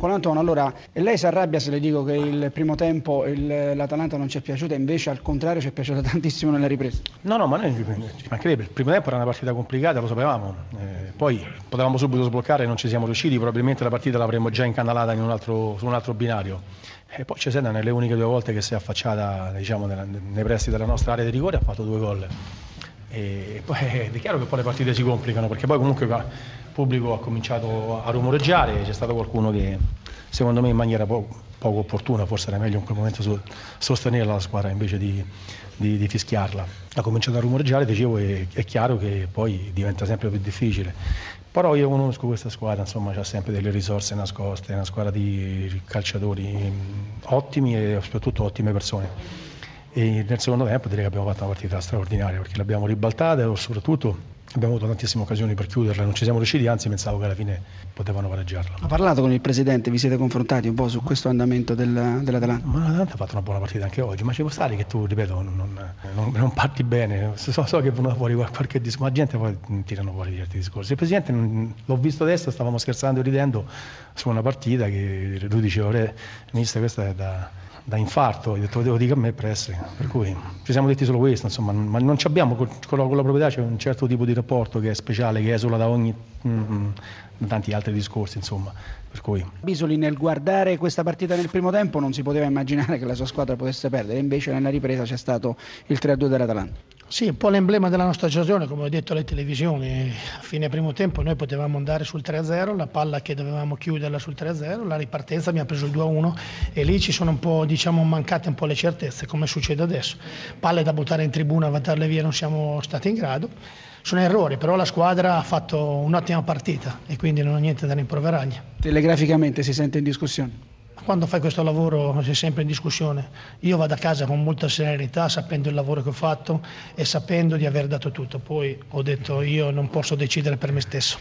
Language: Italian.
Con Antonio, allora, lei si arrabbia se le dico che il primo tempo il, l'Atalanta non ci è piaciuta, invece al contrario ci è piaciuta tantissimo nella ripresa. No, no, ma noi ci mancherebbe. Il primo tempo era una partita complicata, lo sapevamo. Eh, poi potevamo subito sbloccare non ci siamo riusciti, probabilmente la partita l'avremmo già incanalata in un altro, su un altro binario. E poi Cesena nelle uniche due volte che si è affacciata diciamo, nei pressi della nostra area di rigore ha fatto due gol. E poi è chiaro che poi le partite si complicano perché poi comunque il pubblico ha cominciato a rumoreggiare, c'è stato qualcuno che secondo me in maniera po- poco opportuna, forse era meglio in quel momento so- sostenere la squadra invece di, di, di, fischiarla. Ha cominciato a rumoreggiare, dicevo, e è chiaro che poi diventa sempre più difficile. Però io conosco questa squadra, insomma, ha sempre delle risorse nascoste, è una squadra di calciatori ottimi e soprattutto ottime persone e nel secondo tempo direi che abbiamo fatto una partita straordinaria perché l'abbiamo ribaltata e soprattutto abbiamo avuto tantissime occasioni per chiuderla, non ci siamo riusciti, anzi pensavo che alla fine potevano pareggiarla. Ha parlato con il Presidente, vi siete confrontati un po' su questo andamento del, dell'Atalanta? Ma l'Atalanta ha fatto una buona partita anche oggi, ma ci può stare che tu, ripeto, non, non, non parti bene, so, so, che è venuto fuori qualche discorso, ma la gente poi tirano fuori certi discorsi. Il Presidente, l'ho visto adesso, stavamo scherzando e ridendo su una partita che lui diceva, mister questa è da da infarto, ho detto lo devo dire a me per essere, per cui ci siamo detti solo questo, insomma, ma non abbiamo con la, con la proprietà c'è un certo tipo di rapporto che è speciale, che esula da ogni mm, da tanti altri discorsi, insomma. Per cui. Bisoli nel guardare questa partita nel primo tempo non si poteva immaginare che la sua squadra potesse perdere, invece nella ripresa c'è stato il 3-2 dell'Atalanta. Sì, un po' l'emblema della nostra stagione, come ho detto alle televisioni, a fine primo tempo noi potevamo andare sul 3-0, la palla che dovevamo chiuderla sul 3-0, la ripartenza abbiamo preso il 2-1 e lì ci sono un po' diciamo, mancate un po' le certezze, come succede adesso. Palle da buttare in tribuna, vantarle via non siamo stati in grado. Sono errori, però la squadra ha fatto un'ottima partita e quindi non ho niente da rimproverargli. Telegraficamente si sente in discussione? Quando fai questo lavoro sei sempre in discussione. Io vado a casa con molta serenità, sapendo il lavoro che ho fatto e sapendo di aver dato tutto. Poi ho detto io non posso decidere per me stesso.